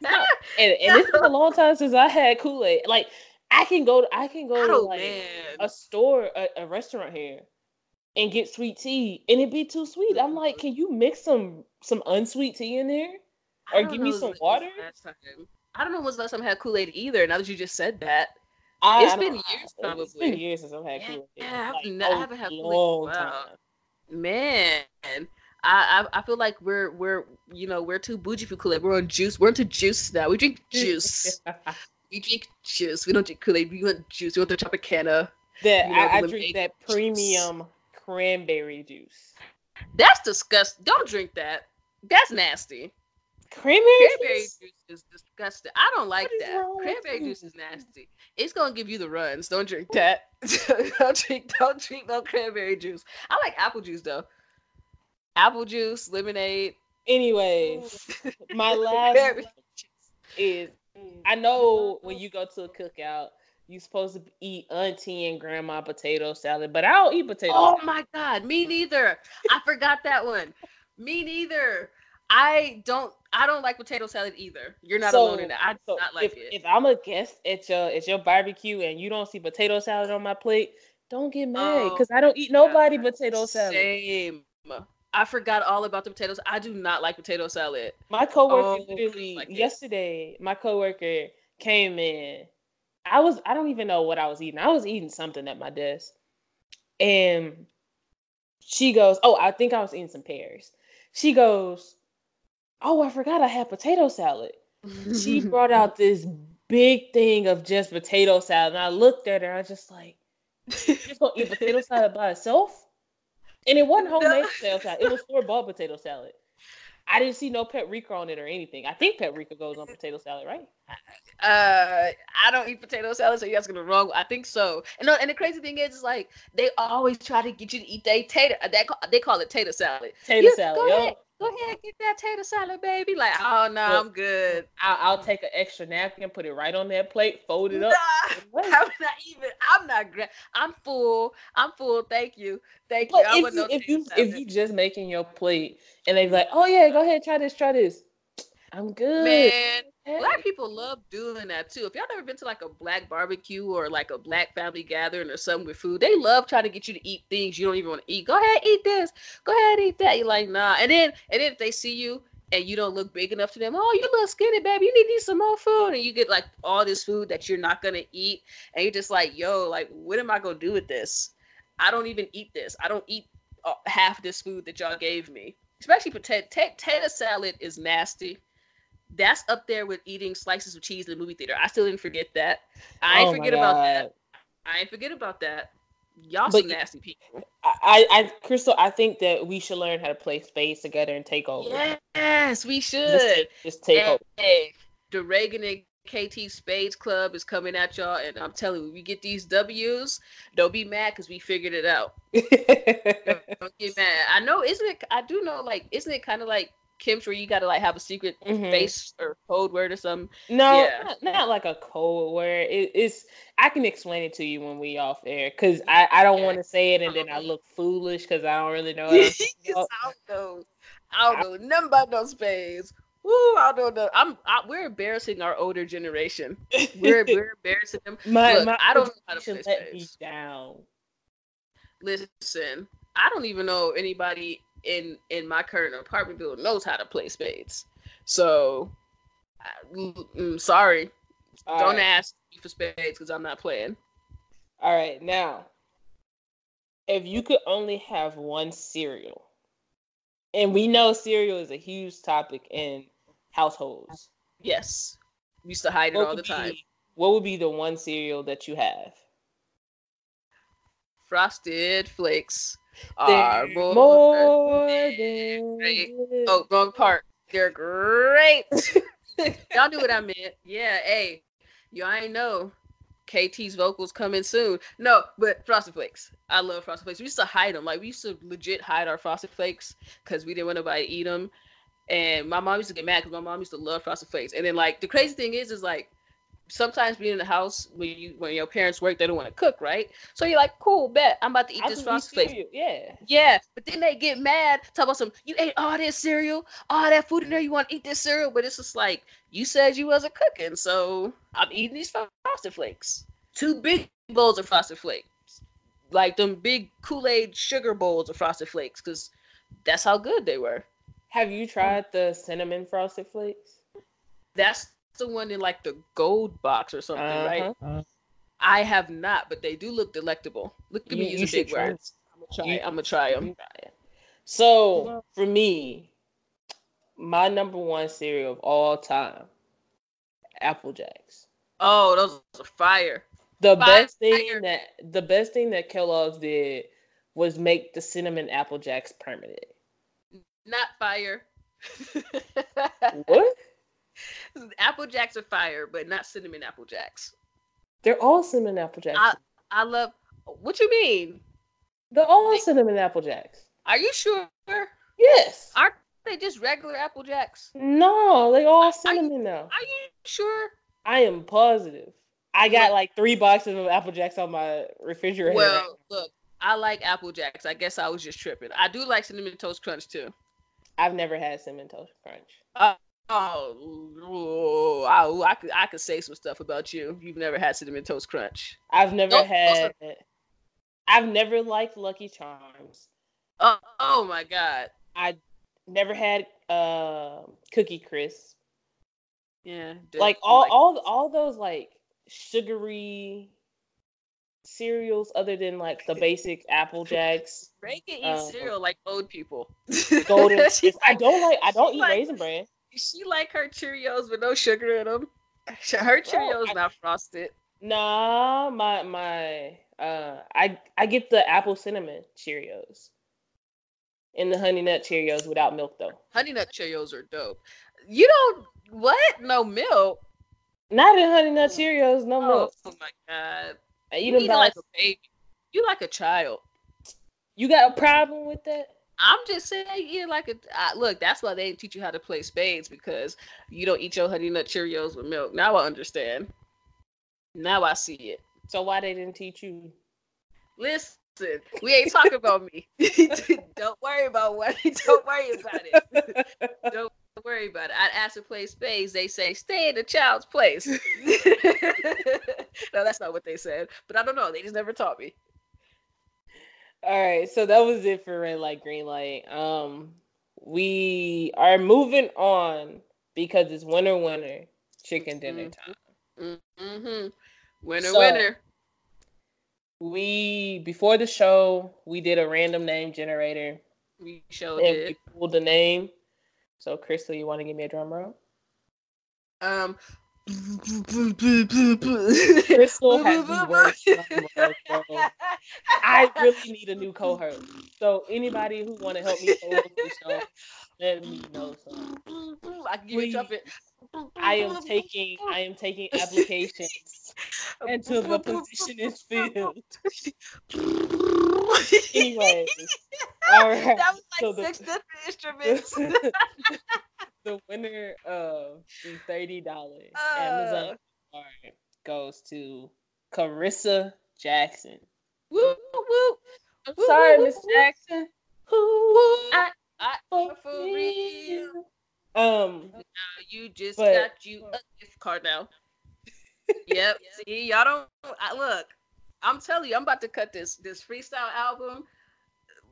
no. And, and it's been a long time since I had Kool Aid. Like I can go, I can go oh, to like man. a store, a, a restaurant here, and get sweet tea, and it be too sweet. I'm like, can you mix some some unsweet tea in there, or give me some water? I don't know when's the last time I had Kool Aid either. Now that you just said that, I, it's I been years probably. It's been years since I've had Kool Aid. Yeah, like, I've, I haven't oh, had Kool Aid. Wow. Man, I, I I feel like we're we're you know we're too bougie for Kool Aid. We're on juice. We're into juice now. We drink juice. we drink juice. We don't drink Kool Aid. We want juice. We want the Tropicana. That you know, I, I drink that premium juice. cranberry juice. That's disgusting. Don't drink that. That's nasty. Cranberry, cranberry juice? juice? is disgusting. I don't like that. Cranberry juice is nasty. It's gonna give you the runs. Don't drink that. don't drink. Don't drink no cranberry juice. I like apple juice though. Apple juice, lemonade. Anyways, my last is I mm. know mm-hmm. when you go to a cookout, you're supposed to eat auntie and grandma potato salad, but I don't eat potato. Oh my god, me neither. I forgot that one. Me neither. I don't I don't like potato salad either. You're not so, alone in that. I do so not like if, it. If I'm a guest at your at your barbecue and you don't see potato salad on my plate, don't get mad because oh, I don't eat nobody God. potato salad. Same. I forgot all about the potatoes. I do not like potato salad. My coworker oh, literally like yesterday, my coworker came in. I was I don't even know what I was eating. I was eating something at my desk. And she goes, Oh, I think I was eating some pears. She goes, oh, I forgot I had potato salad. she brought out this big thing of just potato salad. And I looked at her, I was just like, you just gonna eat potato salad by itself? And it wasn't homemade no. potato salad, it was store bought potato salad. I didn't see no paprika on it or anything. I think paprika goes on potato salad, right? Uh, I don't eat potato salad, so you guys gonna wrong. I think so. And and the crazy thing is, is like they always try to get you to eat they tater. They call, they call it tater salad. Tater salad. Go ahead, go ahead, and get that tater salad, baby. Like, oh no, nah, I'm good. I'll, I'll, take an extra napkin, put it right on that plate, fold it up. I'm not even. I'm not. Gra- I'm full. I'm full. Thank you. Thank you. If you, if you if you just making your plate and they be like, oh yeah, go ahead, try this, try this. I'm good. Man, black people love doing that too. If y'all never been to like a black barbecue or like a black family gathering or something with food, they love trying to get you to eat things you don't even want to eat. Go ahead, eat this. Go ahead, eat that. You're like, nah. And then and then if they see you and you don't look big enough to them, oh, you look skinny, baby. You need to eat some more food. And you get like all this food that you're not gonna eat. And you're just like, yo, like, what am I gonna do with this? I don't even eat this. I don't eat uh, half this food that y'all gave me. Especially potato, potato salad is nasty that's up there with eating slices of cheese in the movie theater. I still didn't forget that. I ain't oh forget about that. I ain't forget about that. Y'all but some nasty people. I, I, Crystal, I think that we should learn how to play spades together and take over. Yes, we should. Just, just take hey, over. Hey, the Reagan and KT Spades Club is coming at y'all, and I'm telling you, we get these W's. Don't be mad because we figured it out. don't get mad. I know, isn't it? I do know, like, isn't it kind of like Kemps where you gotta like have a secret mm-hmm. face or code word or something. No, yeah. not, not, like a code word. It, it's I can explain it to you when we off air because I, I don't yeah. want to say it and then I look foolish because I don't really know. I don't know. I don't know nothing about no spades. Woo, I don't know. I'm I, we're embarrassing our older generation. We're we're embarrassing them. My, Look, my I don't know how to play spades. down. Listen, I don't even know anybody in in my current apartment building knows how to play spades. So, I'm mm, sorry, All don't right. ask me for spades because I'm not playing. All right, now, if you could only have one cereal, and we know cereal is a huge topic in households. Yes, we used to hide it all the time. Be, what would be the one cereal that you have? Frosted Flakes are more, ah, more than great. Oh, wrong part. They're great. Y'all knew what I meant. Yeah, hey, y'all ain't know. KT's vocals coming soon. No, but Frosted Flakes. I love Frosted Flakes. We used to hide them. Like we used to legit hide our Frosted Flakes because we didn't want nobody to eat them. And my mom used to get mad because my mom used to love Frosted Flakes. And then like the crazy thing is, is like sometimes being in the house when you when your parents work, they don't want to cook, right? So you're like, cool, bet I'm about to eat I this frosted flakes. Yeah, yeah. But then they get mad, talk about some. You ate all this cereal, all that food in there. You want to eat this cereal, but it's just like you said you wasn't cooking, so I'm eating these frosted flakes. Two big bowls of frosted flakes, like them big Kool Aid sugar bowls of frosted flakes, because that's how good they were. Have you tried the cinnamon frosted flakes? That's the one in like the gold box or something, uh-huh. right? Uh-huh. I have not, but they do look delectable. Look at you, me using big words. I'm gonna try. I'm gonna try them. So for me, my number one cereal of all time, Apple Jacks. Oh, those are fire. The fire. best thing that the best thing that Kellogg's did was make the cinnamon Apple Jacks permanent. Not fire. what? Apple Jacks are fire, but not cinnamon Apple Jacks. They're all cinnamon Apple Jacks. I, I love. What you mean? They're all they, cinnamon Apple Jacks. Are you sure? Yes. Aren't they just regular Apple Jacks? No, they all cinnamon now. Are you sure? I am positive. I got like three boxes of Apple Jacks on my refrigerator. Well, look, I like Apple Jacks. I guess I was just tripping. I do like cinnamon toast crunch too. I've never had cinnamon toast crunch. Uh, Oh, I, I could I could say some stuff about you. You've never had cinnamon toast crunch. I've never nope. had. I've never liked Lucky Charms. Oh, oh my god! I never had uh, Cookie Crisp. Yeah, like all like all all those like sugary cereals other than like the basic Apple Jacks. Reagan eat um, cereal like old people. Golden. I don't like. I don't eat like, raisin bran she like her Cheerios with no sugar in them. Her Cheerios oh, I, not frosted. Nah, my my uh, I I get the apple cinnamon Cheerios. And the honey nut Cheerios without milk though. Honey nut Cheerios are dope. You don't what? No milk. Not in honey nut Cheerios, no oh, milk. Oh my god. Eat you them like a baby. You like a child. You got a problem with that? I'm just saying, yeah, like a I, look. That's why they teach you how to play spades because you don't eat your honey nut Cheerios with milk. Now I understand. Now I see it. So why they didn't teach you? Listen, we ain't talking about me. don't worry about what. Don't worry about it. don't worry about it. I'd ask to play spades. They say stay in the child's place. no, that's not what they said. But I don't know. They just never taught me. All right, so that was it for red light, green light. Um, we are moving on because it's winter, winter, chicken dinner mm-hmm. time. Mm-hmm. Winner, so, winner. We before the show, we did a random name generator. We showed it. We pulled the name. So, Crystal, you want to give me a drum roll? Um, Crystal has the worst. I really need a new co-host. So anybody who want to help me co-host the show, let me know. So I can give you trumpet. I am taking I am taking applications until the position is filled. Anyways, all right. That was like so six the, different instruments the winner of the thirty dollars uh, Amazon card goes to Carissa Jackson. Woo woo! I'm woo, sorry, Miss Jackson. Woo, I, I, for real. Um, now you just but, got you a gift card now. yep. See, y'all don't I, look. I'm telling you, I'm about to cut this this freestyle album.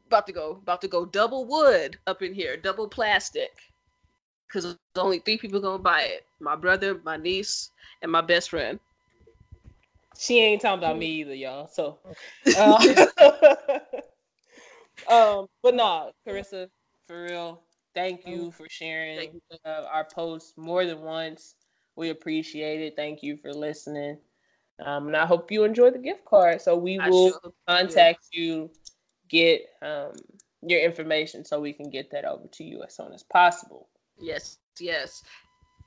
About to go, about to go double wood up in here, double plastic because only three people gonna buy it: my brother, my niece, and my best friend. She ain't talking about me either, y'all. So, uh, um, but nah, Carissa, for real, thank you for sharing uh, our post more than once. We appreciate it. Thank you for listening. Um, and I hope you enjoy the gift card. So we will sure contact you, get um, your information so we can get that over to you as soon as possible. Yes, yes.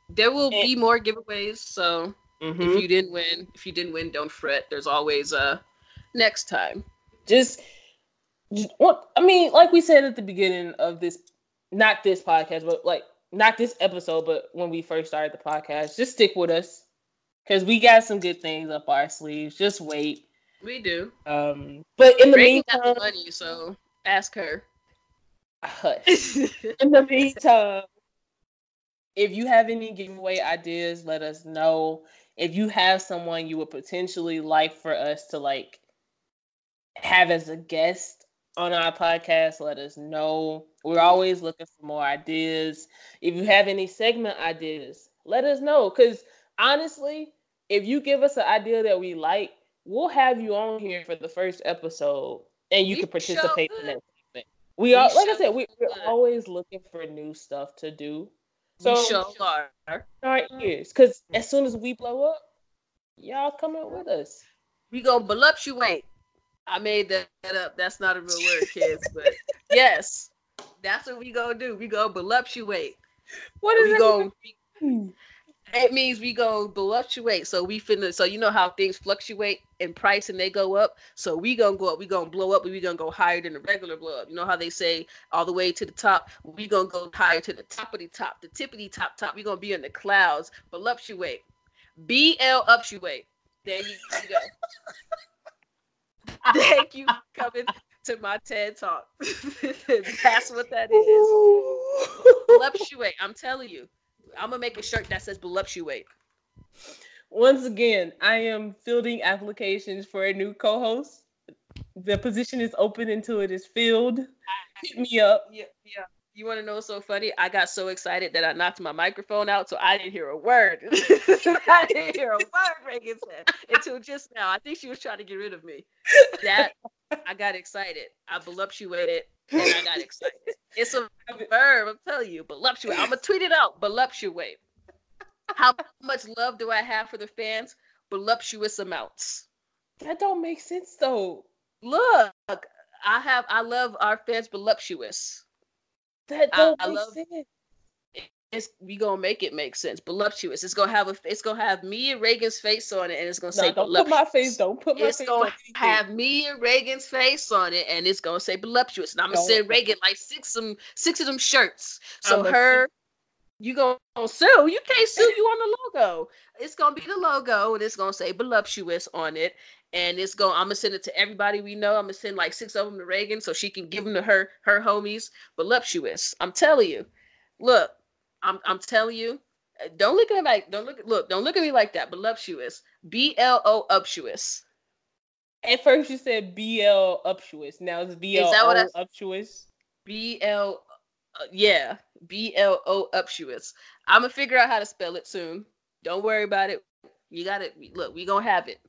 There will and, be more giveaways, so mm-hmm. if you didn't win, if you didn't win, don't fret. There's always a next time. Just, just what I mean, like we said at the beginning of this, not this podcast, but like not this episode, but when we first started the podcast, just stick with us because we got some good things up our sleeves. Just wait. We do. Um, but in the meantime, money, so ask her. Hush. in the meantime, if you have any giveaway ideas, let us know. If you have someone you would potentially like for us to like have as a guest on our podcast, let us know. We're always looking for more ideas. If you have any segment ideas, let us know. Because honestly, if you give us an idea that we like, we'll have you on here for the first episode and you we can participate in that segment. We, we are, like I said, we, we're always looking for new stuff to do. So we sure are. Our ears, because as soon as we blow up, y'all coming with us. We gonna voluptuate. I made that up. That's not a real word, kids, but yes, that's what we gonna do. We gonna voluptuate. What is we gonna? It means we go fluctuate. So we finna so you know how things fluctuate in price and they go up. So we gonna go up, we gonna blow up, we gonna go higher than the regular blow up. You know how they say all the way to the top, we gonna go higher to the top of the top, the tippity top top. We gonna be in the clouds, Voluptuate. B L uptuate. There you, you go. Thank you coming to my TED talk. That's what that is. Fluctuate. I'm telling you. I'm gonna make a shirt that says voluptuate. Once again, I am fielding applications for a new co-host. The position is open until it is filled. Hit me up. Yeah, yeah. You want to know what's so funny? I got so excited that I knocked my microphone out, so I didn't hear a word. I didn't hear a word Reagan said until just now. I think she was trying to get rid of me. That I got excited. I voluptuated and I got excited. It's a verb, I'm telling you. Voluptuate. I'm gonna tweet it out. Voluptuate. How much love do I have for the fans? Voluptuous amounts. That don't make sense though. Look, I have I love our fans voluptuous. That don't I, make I love, sense. It's we gonna make it make sense. Voluptuous. It's gonna have a. It's gonna have me and Reagan's face on it, and it's gonna say. don't put my face. Don't put my it's face. It's gonna have me and Reagan's face on it, and it's gonna say voluptuous. And I'm gonna send Reagan like six some six of them shirts. So I'm her, you gonna sue? You can't sue you on the logo. It's gonna be the logo, and it's gonna say voluptuous on it. And it's going. I'm gonna send it to everybody we know. I'm gonna send like six of them to Reagan so she can give them to her her homies. Voluptuous. I'm telling you. Look, I'm I'm telling you, uh, don't look at me like don't look look don't look at me like that. Voluptuous, B L O uptuous. At first you said B L uptuous. Now it's B L O uptuous. B L, uh, yeah, B L O uptuous. I'm gonna figure out how to spell it soon. Don't worry about it. You got it. Look, we gonna have it.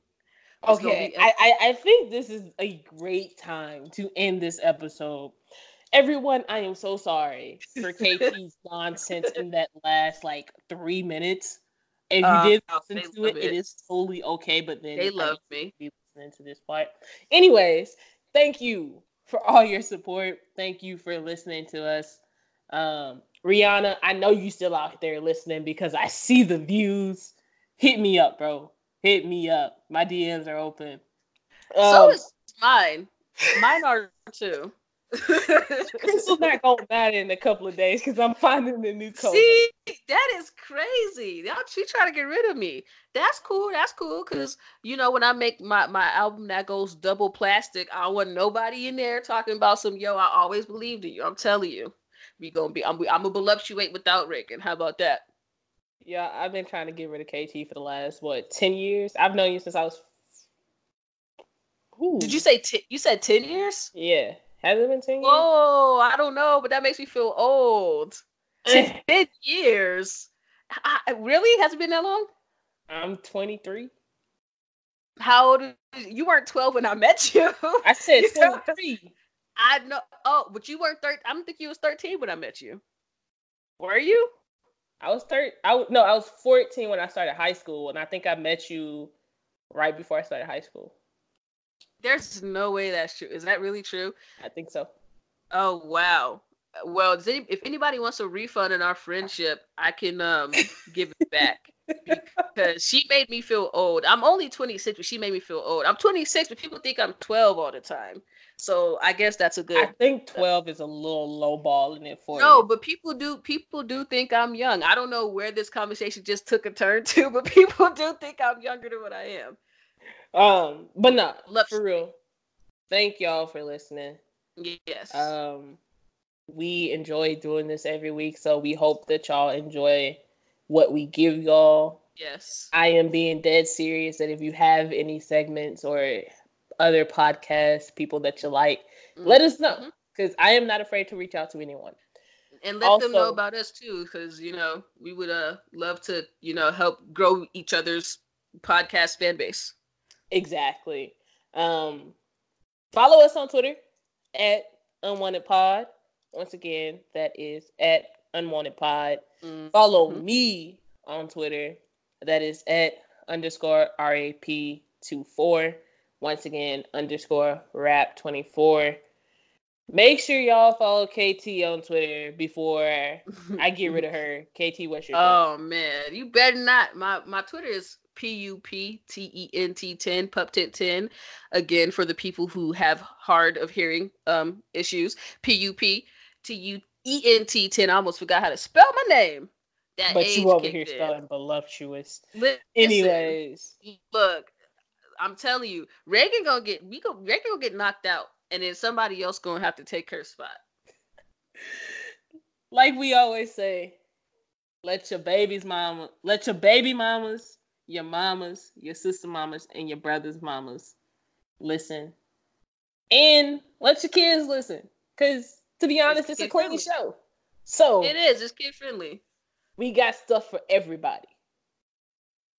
It's okay, I, I I think this is a great time to end this episode everyone, I am so sorry for KT's nonsense in that last like three minutes. If you uh, did listen to it, it, it is totally okay. But then they love me. Be listening to this part. Anyways, thank you for all your support. Thank you for listening to us. Um, Rihanna, I know you still out there listening because I see the views. Hit me up, bro. Hit me up. My DMs are open. Um, so is mine. Mine are too. Crystal's not going mad in a couple of days because I'm finding the new code. See, that is crazy. Y'all, she trying to get rid of me. That's cool. That's cool. Cause you know when I make my my album that goes double plastic, I want nobody in there talking about some yo. I always believed in you. I'm telling you, we gonna be. I'm I'm a voluptuate without Reagan. How about that? Yeah, I've been trying to get rid of KT for the last what ten years. I've known you since I was. Ooh. Did you say t- you said ten years? Yeah. Has it been 10 years? Oh, I don't know, but that makes me feel old. 10 years. I, really? Has it been that long? I'm 23. How old? You weren't 12 when I met you. I said 23. I know. Oh, but you weren't 13. I don't think you was 13 when I met you. Were you? I was 13. I no, I was 14 when I started high school, and I think I met you right before I started high school. There's no way that's true. Is that really true? I think so. Oh wow. Well, any, if anybody wants a refund in our friendship, I can um give it back because she made me feel old. I'm only 26, but she made me feel old. I'm 26, but people think I'm 12 all the time. So I guess that's a good. I think 12 is a little low ball in it for no, you. but people do people do think I'm young. I don't know where this conversation just took a turn to, but people do think I'm younger than what I am. Um, but no, Love for real. Thank y'all for listening. Yes. Um, we enjoy doing this every week, so we hope that y'all enjoy what we give y'all. Yes. I am being dead serious that if you have any segments or other podcasts, people that you like, mm-hmm. let us know because mm-hmm. I am not afraid to reach out to anyone. And let also, them know about us too, because you know we would uh love to you know help grow each other's podcast fan base. Exactly. Um, follow us on Twitter at Unwanted Pod. Once again, that is at Unwanted Pod. Mm-hmm. Follow me on Twitter. That is at underscore RAP24. Once again, underscore rap24. Make sure y'all follow KT on Twitter before I get rid of her. KT, what's your? Oh man, you better not. My my Twitter is P U P T E N T 10, Pup Tent 10. Again, for the people who have hard of hearing um, issues, P U P T U E N T 10. I almost forgot how to spell my name. That but you over here in. spelling voluptuous. Listen, Anyways, look, I'm telling you, Reagan gonna get we go Reagan gonna get knocked out, and then somebody else gonna have to take her spot. Like we always say, let your baby's mama, let your baby mamas your mamas, your sister mamas, and your brother's mamas listen. And let your kids listen. Because to be honest, it's, it's a clean show. So it is, it's kid friendly. We got stuff for everybody.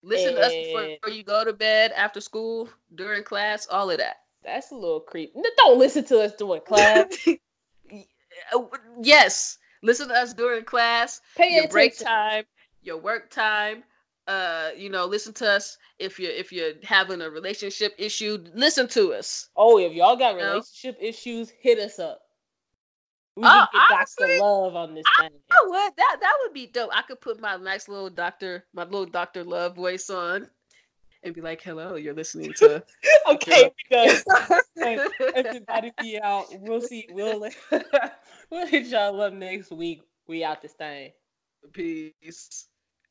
Listen and... to us before you go to bed, after school, during class, all of that. That's a little creep. Don't listen to us during class. yes. Listen to us during class, Pay your attention. break time, your work time, uh you know listen to us if you're if you're having a relationship issue listen to us oh if y'all got relationship you know? issues hit us up We oh, could get Doctor Love on this I, thing. I would. That that would be dope. I could put my nice little doctor, my little Doctor Love voice on, and be like, "Hello, you're listening to." okay, because everybody be out. We'll see. We'll we'll hit y'all up next week. We out this thing. Peace.